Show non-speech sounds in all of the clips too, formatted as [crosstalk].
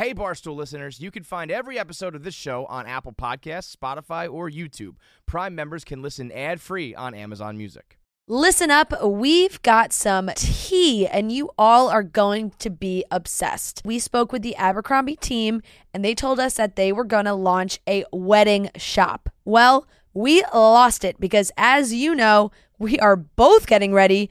Hey, Barstool listeners, you can find every episode of this show on Apple Podcasts, Spotify, or YouTube. Prime members can listen ad free on Amazon Music. Listen up, we've got some tea, and you all are going to be obsessed. We spoke with the Abercrombie team, and they told us that they were going to launch a wedding shop. Well, we lost it because, as you know, we are both getting ready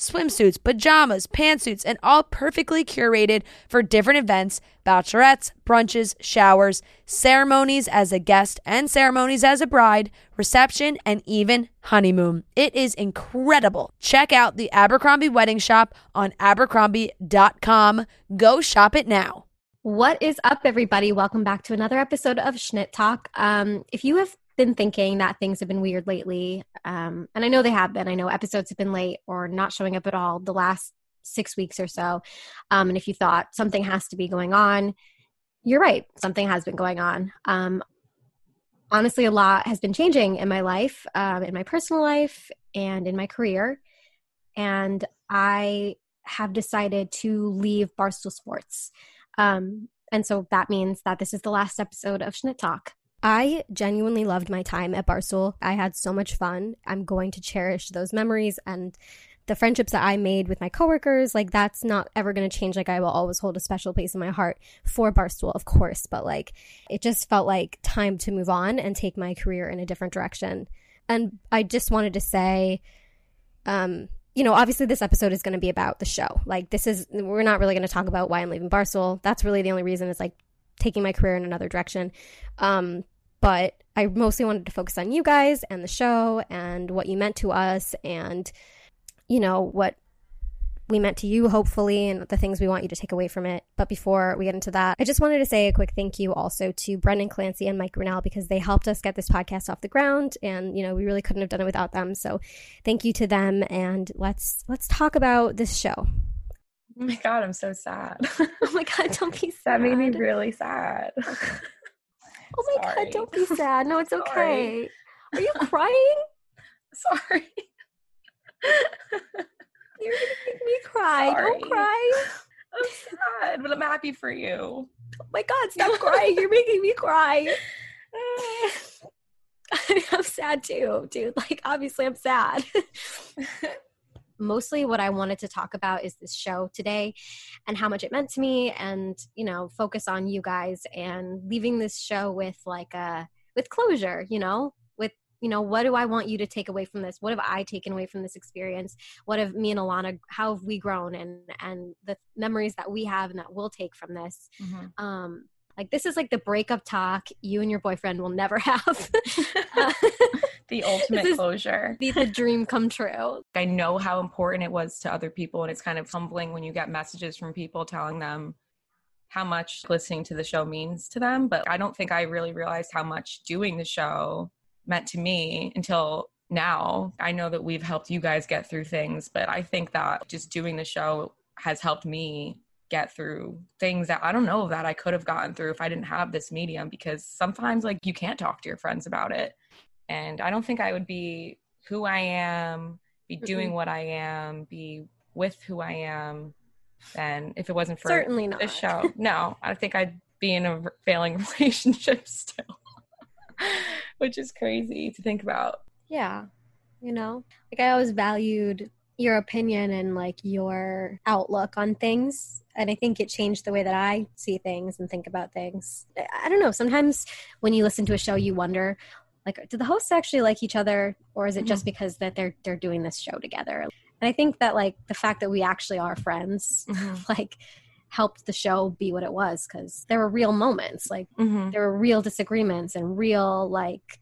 swimsuits, pajamas, pantsuits, and all perfectly curated for different events bachelorettes, brunches, showers, ceremonies as a guest and ceremonies as a bride, reception, and even honeymoon. It is incredible. Check out the Abercrombie Wedding Shop on abercrombie.com. Go shop it now. What is up, everybody? Welcome back to another episode of Schnitt Talk. Um, if you have been thinking that things have been weird lately, um, and I know they have been. I know episodes have been late or not showing up at all the last six weeks or so. Um, and if you thought something has to be going on, you're right. Something has been going on. Um, honestly, a lot has been changing in my life, um, in my personal life, and in my career. And I have decided to leave Barstool Sports. Um, and so that means that this is the last episode of Schnitt Talk. I genuinely loved my time at Barstool. I had so much fun. I'm going to cherish those memories and the friendships that I made with my coworkers. Like, that's not ever going to change. Like, I will always hold a special place in my heart for Barstool, of course. But, like, it just felt like time to move on and take my career in a different direction. And I just wanted to say, um, you know, obviously this episode is going to be about the show. Like, this is, we're not really going to talk about why I'm leaving Barstool. That's really the only reason is like taking my career in another direction. Um, but I mostly wanted to focus on you guys and the show and what you meant to us and, you know, what we meant to you, hopefully, and the things we want you to take away from it. But before we get into that, I just wanted to say a quick thank you also to Brendan Clancy and Mike Grinnell because they helped us get this podcast off the ground, and you know we really couldn't have done it without them. So, thank you to them, and let's let's talk about this show. Oh my god, I'm so sad. [laughs] oh my god, don't be sad. [laughs] That made me really sad. [laughs] Oh my Sorry. god, don't be sad. No, it's okay. Are you crying? Sorry. You're gonna make me cry. Sorry. Don't cry. I'm sad, but I'm happy for you. Oh my god, stop crying. You're making me cry. I'm sad too, dude. Like, obviously, I'm sad mostly what I wanted to talk about is this show today and how much it meant to me and, you know, focus on you guys and leaving this show with like a with closure, you know, with you know, what do I want you to take away from this? What have I taken away from this experience? What have me and Alana how have we grown and and the memories that we have and that we'll take from this? Mm-hmm. Um like this is like the breakup talk you and your boyfriend will never have. [laughs] the [laughs] ultimate closure. Be the dream come true. I know how important it was to other people and it's kind of humbling when you get messages from people telling them how much listening to the show means to them, but I don't think I really realized how much doing the show meant to me until now. I know that we've helped you guys get through things, but I think that just doing the show has helped me get through things that I don't know that I could have gotten through if I didn't have this medium because sometimes like you can't talk to your friends about it. And I don't think I would be who I am, be doing mm-hmm. what I am, be with who I am then if it wasn't for certainly not the show. [laughs] No, I think I'd be in a failing [laughs] relationship still. [laughs] Which is crazy to think about. Yeah. You know, like I always valued your opinion and like your outlook on things and i think it changed the way that i see things and think about things i don't know sometimes when you listen to a show you wonder like do the hosts actually like each other or is it just mm-hmm. because that they're they're doing this show together and i think that like the fact that we actually are friends mm-hmm. [laughs] like helped the show be what it was because there were real moments like mm-hmm. there were real disagreements and real like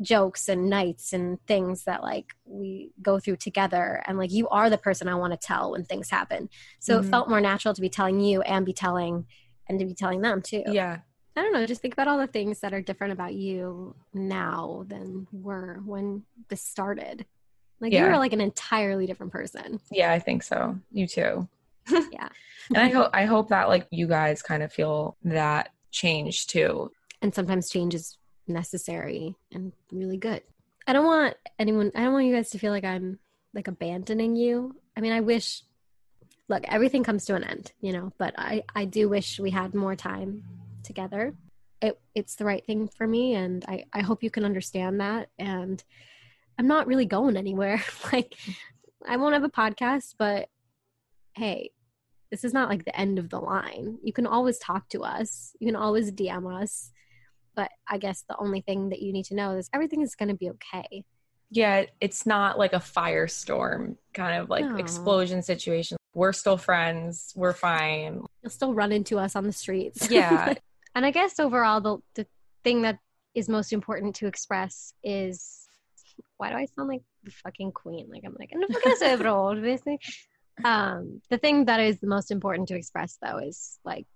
jokes and nights and things that like we go through together and like you are the person i want to tell when things happen so mm-hmm. it felt more natural to be telling you and be telling and to be telling them too yeah I don't know, just think about all the things that are different about you now than were when this started. Like you were like an entirely different person. Yeah, I think so. You too. [laughs] Yeah. And I hope I hope that like you guys kind of feel that change too. And sometimes change is necessary and really good. I don't want anyone I don't want you guys to feel like I'm like abandoning you. I mean, I wish look, everything comes to an end, you know, but I I do wish we had more time together. It it's the right thing for me and I I hope you can understand that and I'm not really going anywhere. [laughs] like I won't have a podcast, but hey, this is not like the end of the line. You can always talk to us. You can always DM us. But I guess the only thing that you need to know is everything is going to be okay. Yeah, it's not like a firestorm kind of like No. explosion situation. We're still friends. We're fine. You'll still run into us on the streets. Yeah. [laughs] and I guess overall, the, the thing that is most important to express is why do I sound like the fucking queen? Like I'm like, "No porque soy bro", basically. um, the thing that is the most important to express though is like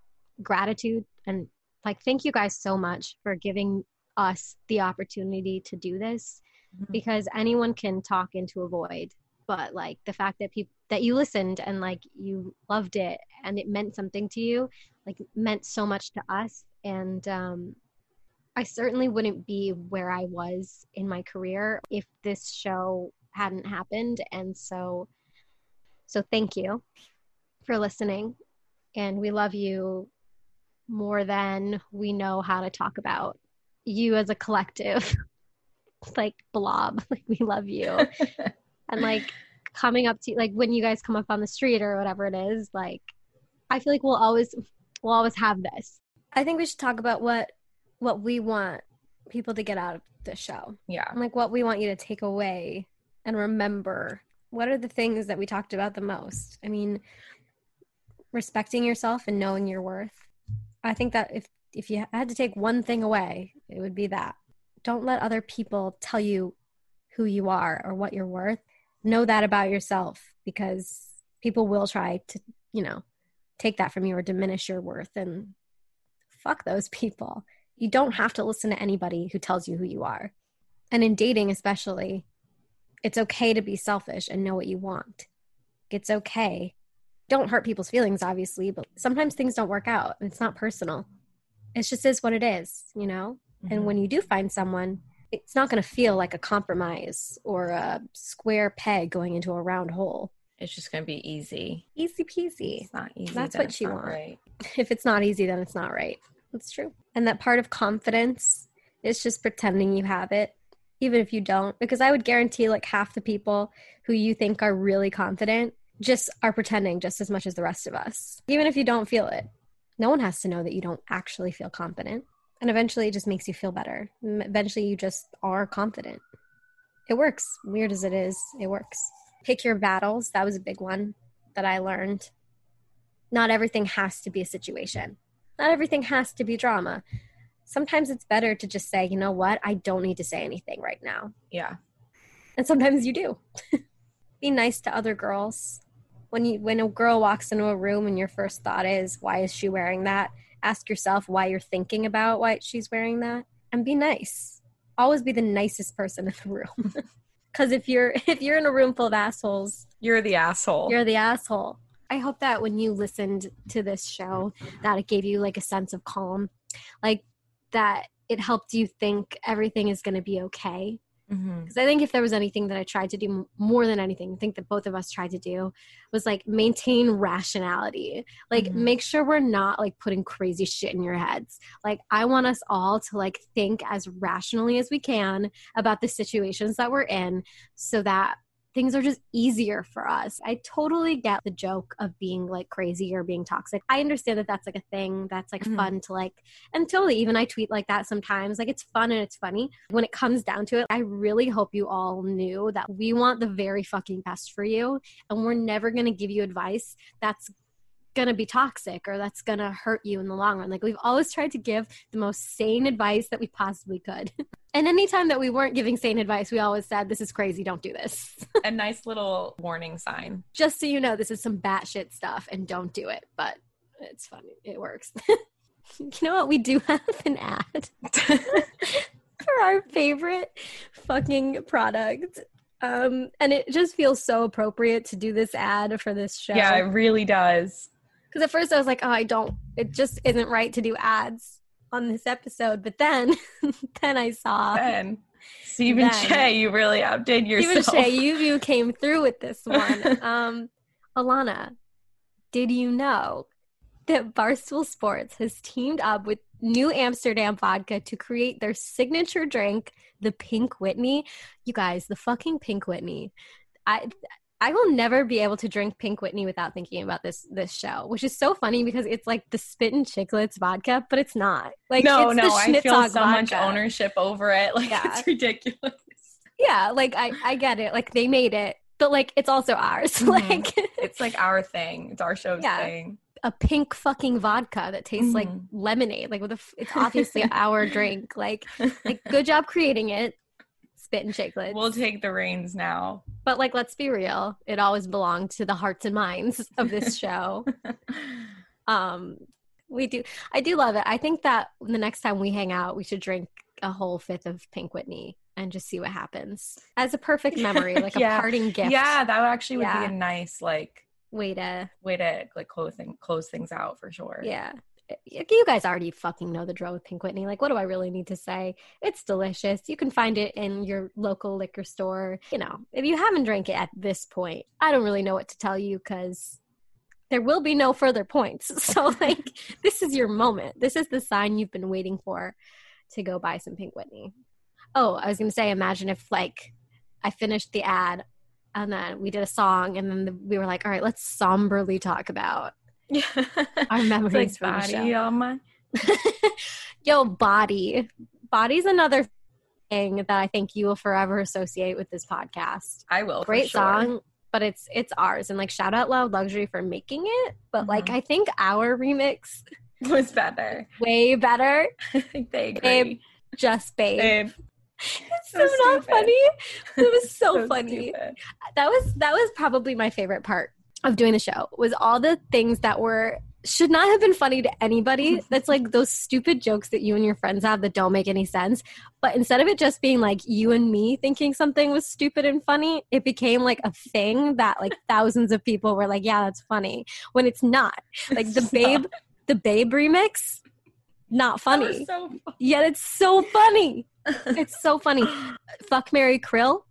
gratitude and like thank you guys so much for giving us the opportunity to do this Mhm. because anyone can talk into a void but like the fact that people that you listened and like you loved it and it meant something to you like meant so much to us. And um i certainly wouldn't be where i was in my career if this show hadn't happened. And so so thank you for listening. And we love you more than we know how to talk about you as a collective [laughs] like blob [laughs] like we love you. [laughs] And like coming up to like when you guys come up on the street or whatever it is like i feel like we'll always we'll always have this. I think we should talk about what what we want people to get out of the show. Yeah. and like what we want you to take away and remember. What are the things that we talked about the most? I mean respecting yourself and knowing your worth i think that if if you had to take one thing away it would be that. Don't let other people tell you who you are or what you're worth. Know that about yourself because people will try to you know take that from you or diminish your worth and fuck those people. You don't have to listen to anybody who tells you who you are. And in dating especially it's okay to be selfish and know what you want. It's okay don't hurt people's feelings obviously but sometimes things don't work out and it's not personal it just is what it is you know and mm-hmm. when you do find someone it's not going to feel like a compromise or a square peg going into a round hole it's just gonna be easy. easy peasy It's not easy. That's what it's you want. Right. [laughs] if it's not easy, then it's not right. That's true. And that part of confidence is just pretending you have it, even if you don't. Because I would guarantee like half the people who you think are really confident just are pretending just as much as the rest of us, even if you don't feel it. No one has to know that you don't actually feel confident. And eventually it just makes you feel better. Eventually you just are confident. It works. Weird as it is, it works. Pick your battles. That was a big one that I learned not everything has to be a situation. Not everything has to be drama. Sometimes it's better to just say, you know what, I don't need to say anything right now. Yeah. And sometimes you do. [laughs] be nice to other girls. When you when a girl walks into a room and your first thought is, why is she wearing that? Ask yourself why you're thinking about why she's wearing that and be nice. Always be the nicest person in the room. [laughs] Cuz if you're [laughs] if you're in a room full of assholes, You're the asshole. you're the asshole. I hope that when you listened to this show, that it gave you like a sense of calm, like that it helped you think everything is going to be okay. Mhm. Because I think if there was anything that I tried to do more than anything, I think that both of us tried to do was like maintain rationality. Like Mhm. make sure we're not like putting crazy shit in your heads. Like I want us all to like think as rationally as we can about the situations that we're in so that things are just easier for us. I totally get the joke of being like crazy or being toxic. I understand that that's like a thing that's like Mhm. fun to like, and totally, even I tweet like that sometimes. Like it's fun and it's funny. When it comes down to it, I really hope you all knew that we want the very fucking best for you and we're never going to give you advice that's going to be toxic or that's going to hurt you in the long run. Like we've always tried to give the most sane advice that we possibly could. [laughs] and anytime that we weren't giving sane advice, we always said, this is crazy, don't do this. [laughs] A nice little warning sign. Just so you know, this is some batshit stuff and don't do it. But it's funny. It works. [laughs] you know what? We do have an ad for our favorite fucking product. Um, and it just feels so appropriate to do this ad for this show. Yeah, it really does. Because at first I was like, oh, I don't, it just isn't right to do ads on this episode. But then, [laughs] then I saw Ben, Stephen Then. Che, you really outdid Stephen yourself. Shea, you, you came through with this [laughs] one. Um, Alana, did you know that Barstool Sports has teamed up with New Amsterdam Vodka to create their signature drink, the Pink Whitney? You guys, the fucking Pink Whitney. I I will never be able to drink Pink Whitney without thinking about this this show, which is so funny because it's like the Spittin' Chiclets vodka, but it's not. Like no, it's no, the I feel so much ownership over it. [laughs] Like Yeah. it's ridiculous. Yeah, like I I get it. Like they made it, but like it's also ours. [laughs] Mhm. Like It's like our thing. It's our show's Yeah. thing. a pink fucking vodka that tastes like Mhm. lemonade. Like with a, f- it's obviously our [laughs] drink. Like like good job creating it. Spittin' Chiclets. we'll take the reins now. but like let's be real, it always belonged to the hearts and minds of this [laughs] show. um we do I do love it. I think that the next time we hang out, we should drink a whole fifth of Pink Whitney and just see what happens. As a perfect memory, [laughs] like Yeah. a parting gift. yeah, that actually would Yeah. be a nice like Way to way to like close thing, close things out for sure. Yeah. You guys already fucking know the drill with Pink Whitney. Like, what do I really need to say? It's delicious. You can find it in your local liquor store. You know, if you haven't drank it at this point, I don't really know what to tell you because there will be no further points. [laughs] So, like, this is your moment. This is the sign you've been waiting for to go buy some Pink Whitney. Oh, I was going to say, imagine if, like, I finished the ad and then we did a song and then the, we were like, all right, let's somberly talk about Yeah. our memories It's like show. body on my [laughs] Yo, body. Body's another thing that I think you will forever associate with this podcast. I will. for Great sure. song, but it's it's ours. And like shout out Loud Luxury for making it. But like Mhm. I think our remix [laughs] was better. way better. I [laughs] think they agree. Babe, Just babe. Babe, It's so, so not stupid. funny. It was so, so funny. stupid. that was that was probably my favorite part of doing the show was all the things that were should not have been funny to anybody. Mm-hmm. That's like those stupid jokes that you and your friends have that don't make any sense. But instead of it just being like you and me thinking something was stupid and funny it became like a thing that like [laughs] thousands of people were like yeah that's funny when it's not. Like the babe the babe remix not That was funny yet it's so funny funny. [laughs] it's so funny. Fuck mary krill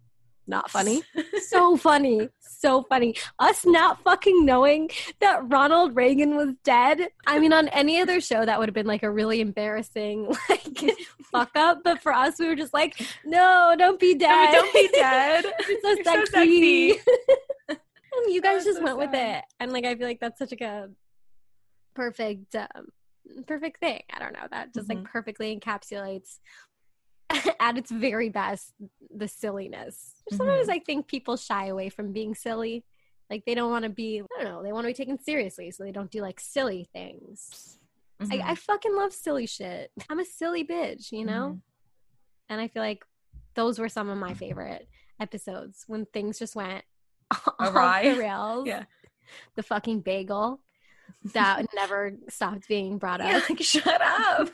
not [laughs] funny so funny. So funny. Us not fucking knowing that Ronald Reagan was dead. I mean, on any other show, that would have been like a really embarrassing, [laughs] like, fuck up. But for us, we were just like, no, don't be No, dead. don't be dead. [laughs] So You're so sexy. sexy. and you guys just so went with it. And like, I feel like that's such like a perfect, um, perfect thing. I don't know. That just like Mhm. perfectly encapsulates [laughs] at its very best the silliness. Sometimes I think people shy away from being silly. Like they don't want to be, I don't know, they want to be taken seriously, so they don't do like silly things. Mhm. I, I fucking love silly shit. I'm a silly bitch, you know? Mhm. And I feel like those were some of my favorite episodes when things just went [laughs] off the [laughs] rails. Yeah. The fucking bagel that never stopped being brought up. Yeah, like shut up.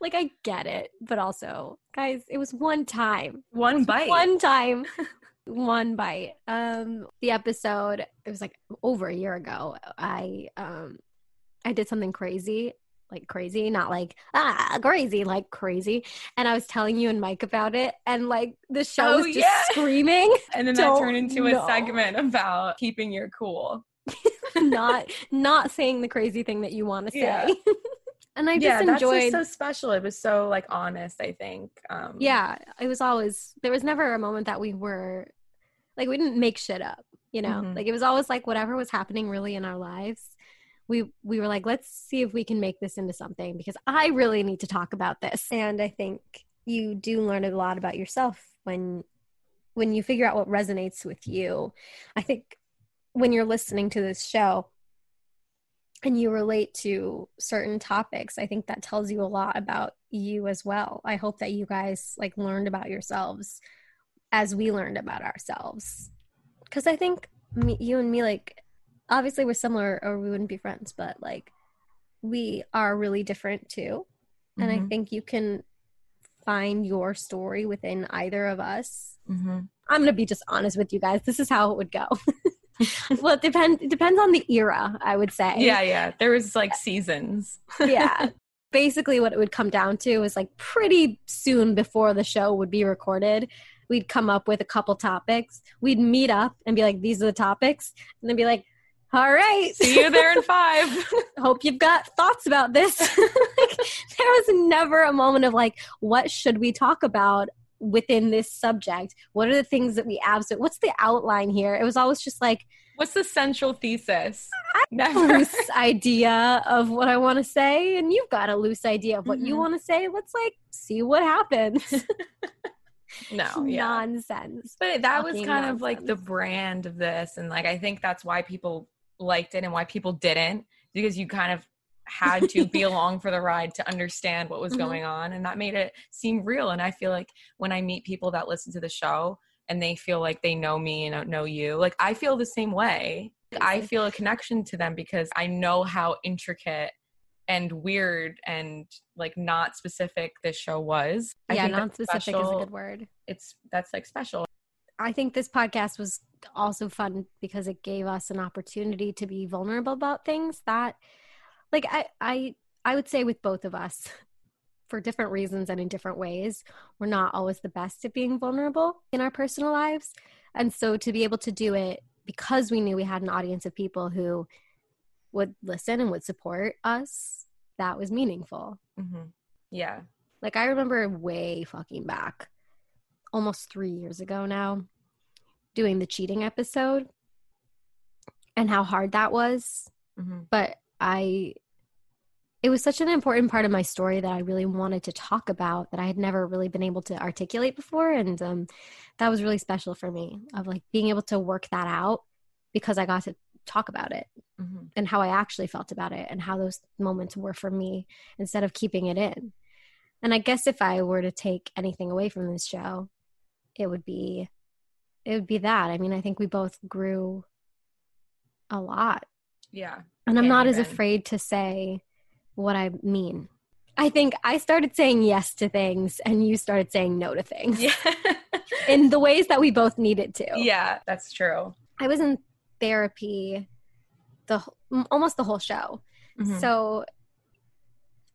Like I get it, but also, guys, it was one time. One bite. One time. [laughs] one bite. Um the episode, it was like over a year ago. I um I did something crazy. Like crazy, not like ah crazy, like crazy. And I was telling you and Mike about it, and like the show Oh, was just yeah. screaming, [laughs] and then that turned into know. a segment about keeping your cool. [laughs] not not saying the crazy thing that you want to say. Yeah. And I just enjoyed yeah, enjoyed just so special. It was so like honest. I think. Um, yeah it was always there was never a moment that we were like we didn't make shit up you know Mhm. like it was always like whatever was happening really in our lives we we were like let's see if we can make this into something because i really need to talk about this And I think you do learn a lot about yourself when when you figure out what resonates with you. I think when you're listening to this show and you relate to certain topics, I think that tells you a lot about you as well. I hope that you guys like learned about yourselves as we learned about ourselves. Cuz I think me, you and me like obviously we're similar or we wouldn't be friends, but like we are really different too. And I Mhm. think you can find your story within either of us. Mhm. I'm gonna be just honest with you guys. This is how it would go. [laughs] [laughs] well, it depends. It depends on the era, I would say. Yeah, yeah. There was like seasons. [laughs] yeah. Basically, what it would come down to is like pretty soon before the show would be recorded, we'd come up with a couple topics. We'd meet up and be like, "These are the topics," and then be like, "All right, See you there in five. [laughs] hope you've got thoughts about this." like, there was never a moment of like, "What should we talk about?" Within this subject what are the things that we absolutely what's the outline here it was always just like What's the central thesis? a Never. loose idea of what I want to say, and you've got a loose idea of what you Mhm. want to say. Let's like see what happens. [laughs] No, yeah. Nonsense. But that was kind of like the brand of this. And like, I think that's why people liked it and why people didn't, because you kind of had to be [laughs] along for the ride to understand what was Mhm. going on. And that made it seem real. And I feel like when I meet people that listen to the show and they feel like they know me and know you, like I feel the same way. I feel a connection to them because I know how intricate and weird and like not specific this show was. Yeah, think that's non-specific is a good word. It's that's like special. I think this podcast was also fun because it gave us an opportunity to be vulnerable about things that like I I I would say with both of us [laughs] for different reasons and in different ways, we're not always the best at being vulnerable in our personal lives. And so to be able to do it because we knew we had an audience of people who would listen and would support us, that was meaningful. hmm Yeah. Like I remember way fucking back, almost three years ago now, doing the cheating episode and how hard that was. hmm But I, it was such an important part of my story that I really wanted to talk about that I had never really been able to articulate before. And um, that was really special for me of like being able to work that out because I got to talk about it hmm and how I actually felt about it and how those moments were for me instead of keeping it in. And I guess if I were to take anything away from this show, it would be it would be that. I mean, I think we both grew a lot. Yeah. And I'm Can't as afraid to say what I mean. I think I started saying yes to things and you started saying no to things Yeah. [laughs] in the ways that we both needed to. yeah, that's true. I was in therapy the almost the whole show. Mhm. So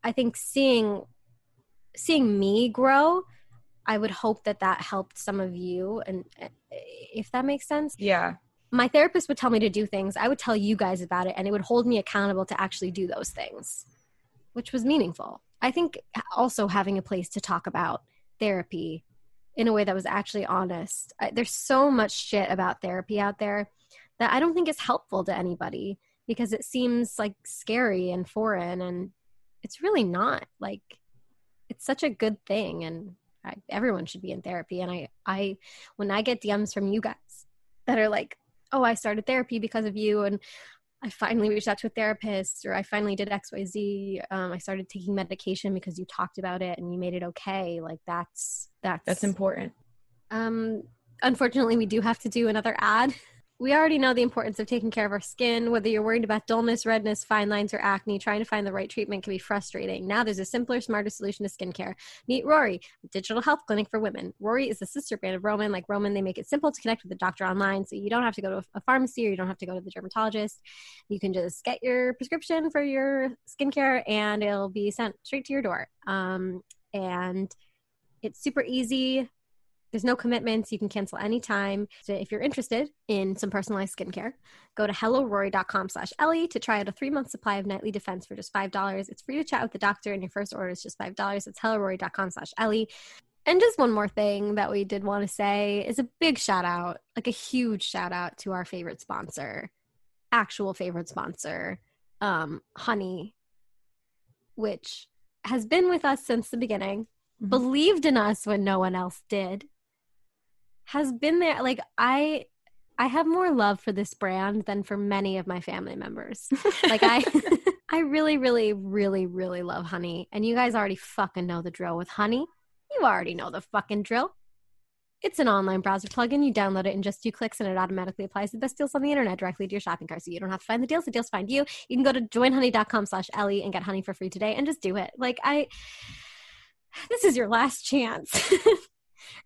I think seeing seeing me grow, I would hope that that helped some of you and uh, if that makes sense. yeah. My therapist would tell me to do things, I would tell you guys about it and it would hold me accountable to actually do those things, which was meaningful. I think also having a place to talk about therapy in a way that was actually honest. I, there's so much shit about therapy out there that I don't think is helpful to anybody because it seems like scary and foreign and it's really not. Like it's such a good thing and I, everyone should be in therapy and I I when I get DMs from you guys that are like, "Oh, I started therapy because of you and I finally reached out to a therapist or I finally did XYZ. Um, I started taking medication because you talked about it and you made it okay." Like that's that's That's important. um, unfortunately, we do have to do another ad. [laughs] We already know the importance of taking care of our skin. Whether you're worried about dullness, redness, fine lines, or acne, trying to find the right treatment can be frustrating. Now there's a simpler, smarter solution to skincare. Meet Rory, a digital health clinic for women. Rory is the sister brand of Roman. Like Roman, they make it simple to connect with a doctor online, so you don't have to go to a pharmacy or you don't have to go to the dermatologist. You can just get your prescription for your skincare, and it'll be sent straight to your door. Um, and it's super easy. There's no commitments. You can cancel anytime. So if you're interested in some personalized skincare, go to hellorory.com slash Ellie to try out a three-month supply of Nightly Defense for just $5. It's free to chat with the doctor, and your first order is just $5. It's hellorory.com slash Ellie. And just one more thing that we did want to say is a big shout out, like a huge shout out to our favorite sponsor, actual favorite sponsor, um, Honey, which has been with us since the beginning, Mhm. believed in us when no one else did, has been there. Like I, I have more love for this brand than for many of my family members. [laughs] Like I, [laughs] I really, really, really, really love Honey, and you guys already fucking know the drill with Honey. You already know the fucking drill. It's an online browser plugin. You download it in just two clicks and it automatically applies the best deals on the internet directly to your shopping cart. So you don't have to find the deals, the deals find you. You can go to joinhoney.com slash Ellie and get honey for free today and just do it. Like I this is your last chance. [laughs]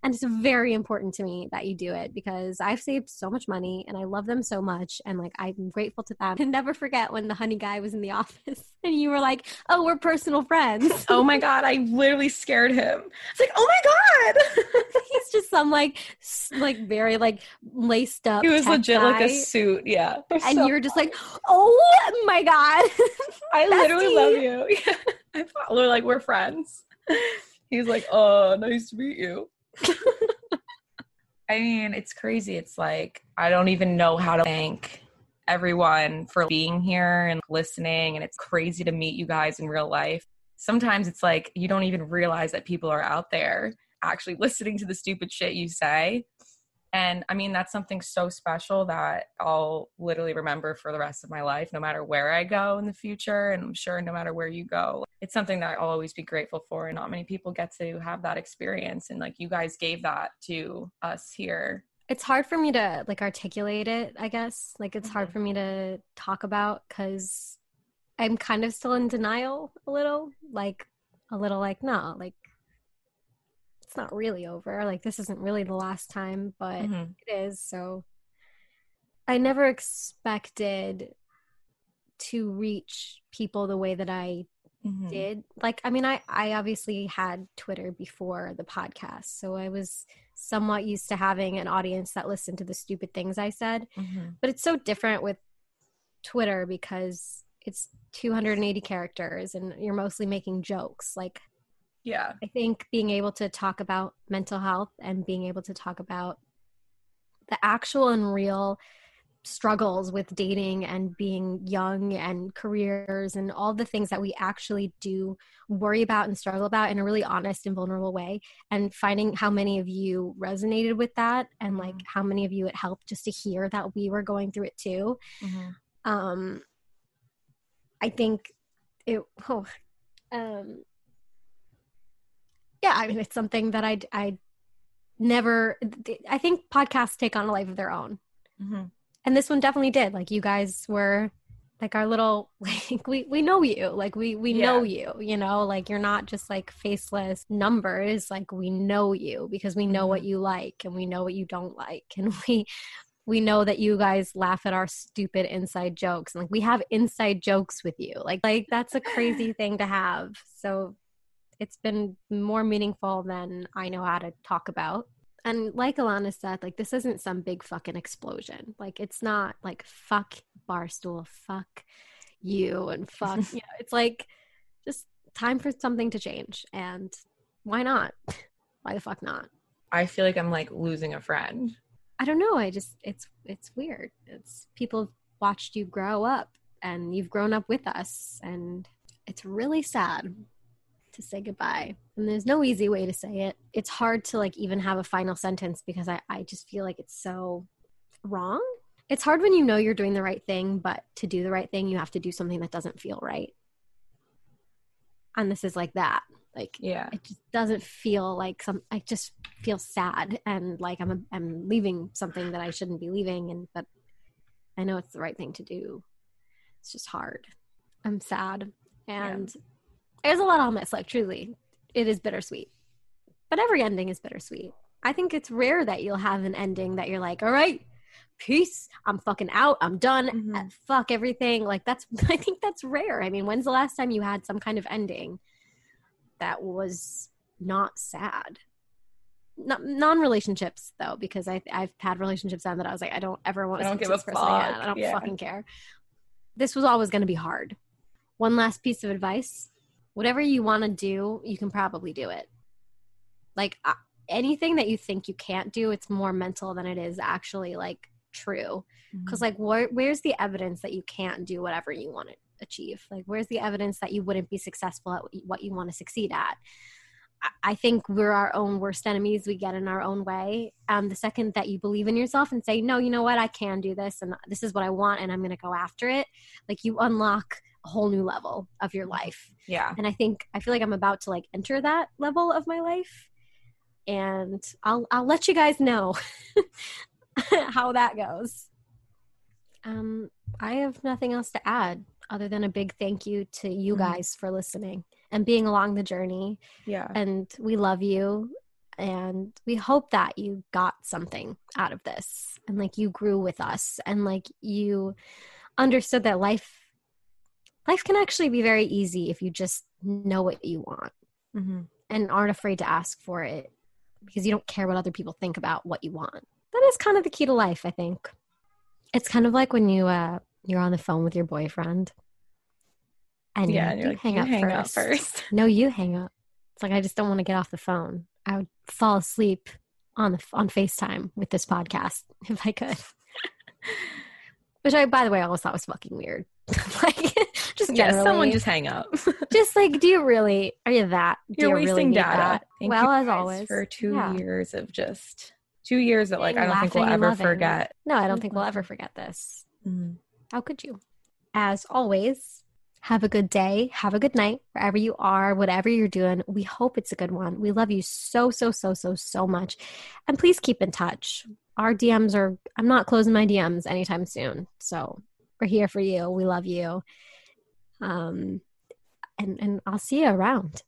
and it's very important to me that you do it because I've saved so much money and I love them so much and like I'm grateful to them. And never forget when the honey guy was in the [laughs] office and you were like, "Oh, we're personal friends." oh my [laughs] god, I literally scared him. It's like, "Oh my god." [laughs] He's just some like like very like laced up. He was legit like guy. a suit, yeah. and So you're just like, "Oh my god." I literally love you. Yeah. I thought we're like we're friends. He's like, oh, nice to meet you. [laughs] I mean, it's crazy. It's like I don't even know how to thank everyone for being here and listening. And it's crazy to meet you guys in real life. Sometimes it's like you don't even realize that people are out there actually [laughs] listening to the stupid shit you say. And I mean, that's something so special that I'll literally remember for the rest of my life, no matter where I go in the future. And I'm sure no matter where you go, it's something that I'll always be grateful for. And not many people get to have that experience. And like you guys gave that to us here. it's hard for me to like articulate it i guess like it's hard Mhm. for me to talk about because i'm kind of still in denial a little like a little like no like it's not really over like this isn't really the last time but Mhm. it is so i never expected to reach people the way that i Mhm. did like i mean i i obviously had twitter before the podcast so i was somewhat used to having an audience that listened to the stupid things i said Mhm. but it's so different with twitter because it's 280 characters and you're mostly making jokes like Yeah. i think being able to talk about mental health and being able to talk about the actual and real struggles with dating and being young and careers and all the things that we actually do worry about and struggle about in a really honest and vulnerable way and finding how many of you resonated with that and like how many of you it helped just to hear that we were going through it too Mhm. um i think it oh, um yeah i mean it's something that i i never i think podcasts take on a life of their own. Mhm. and this one definitely did. Like you guys were like our little [laughs] like we we know you. Like we we know you you know? Like you're not just like faceless numbers. Like we know you because we know what you like and we know what you don't like. [laughs] And we we know that you guys laugh at our stupid inside jokes. And like we have inside jokes with you. Like like that's a crazy thing to have. So it's been more meaningful than i know how to talk about and like Alana said, like this isn't some big fucking explosion. Like it's not like fuck barstool, fuck you, and fuck. [laughs] you know, it's like just time for something to change. And why not? [laughs] Why the fuck not? I feel like I'm like losing a friend. I don't know. I just it's it's weird. It's people watched you grow up, and you've grown up with us, and it's really sad to say goodbye. And there's no easy way to say it. It's hard to like even have a final sentence because I, I just feel like it's so wrong. It's hard when you know you're doing the right thing, but to do the right thing, you have to do something that doesn't feel right. And this is like that. Like Yeah. it just doesn't feel like some i just feel sad and like i'm a, i'm leaving something that i shouldn't be leaving and but i know it's the right thing to do it's just hard i'm sad and there's a lot i'll miss like truly it is bittersweet but every ending is bittersweet i think it's rare that you'll have an ending that you're like all right peace i'm fucking out i'm done Mhm. Uh, fuck everything like that's [laughs] i think that's rare i mean when's the last time you had some kind of ending that was not sad. Not, non-relationships though, because I I've had relationships end that I was like I don't ever want I to don't give a this person again. fuck. I don't Yeah. fucking care. This was always going to be hard. One last piece of advice: whatever you want to do, you can probably do it. Like uh, anything that you think you can't do, it's more mental than it is actually like true because like where, where's the evidence that you can't do whatever you want to achieve like where's the evidence that you wouldn't be successful at what you want to succeed at I- I think we're our own worst enemies. We get in our own way. Um, the second that you believe in yourself and say, no, you know what, I can do this and this is what I want and I'm going to go after it, like you unlock a whole new level of your life. yeah. And I think, I feel like I'm about to like enter that level of my life. and I'll I'll let you guys know [laughs] how that goes. Um, I have nothing else to add other than a big thank you to you Mhm. guys for listening and being along the journey. Yeah. And we love you. And we hope that you got something out of this and like you grew with us and like you understood that life life can actually be very easy if you just know what you want hmm and aren't afraid to ask for it because you don't care what other people think about what you want. That is kind of the key to life, I think. It's kind of like when you uh you're on the phone with your boyfriend and Yeah. you're And like, hang, you up, hang first. up first. [laughs] No, you hang up. It's like I just don't want to get off the phone. I would fall asleep on the on FaceTime with this podcast [laughs] if I could. [laughs] Which I, by the way, I always thought was fucking weird. like, just yeah. Someone just hang up. [laughs] just like, do you really? Are you that? Do You're you wasting really data. that? Thank well, you as always, for two Yeah. years of just two years that like I don't think we'll ever loving. forget. No, I don't think we'll ever forget this. Mhm. How could you? As always, have a good day, have a good night, wherever you are, whatever you're doing. We hope it's a good one. We love you so, so, so, so, so much. And please keep in touch. Our DMs are, I'm not closing my DMs anytime soon. So we're here for you. We love you. Um, and, and I'll see you around.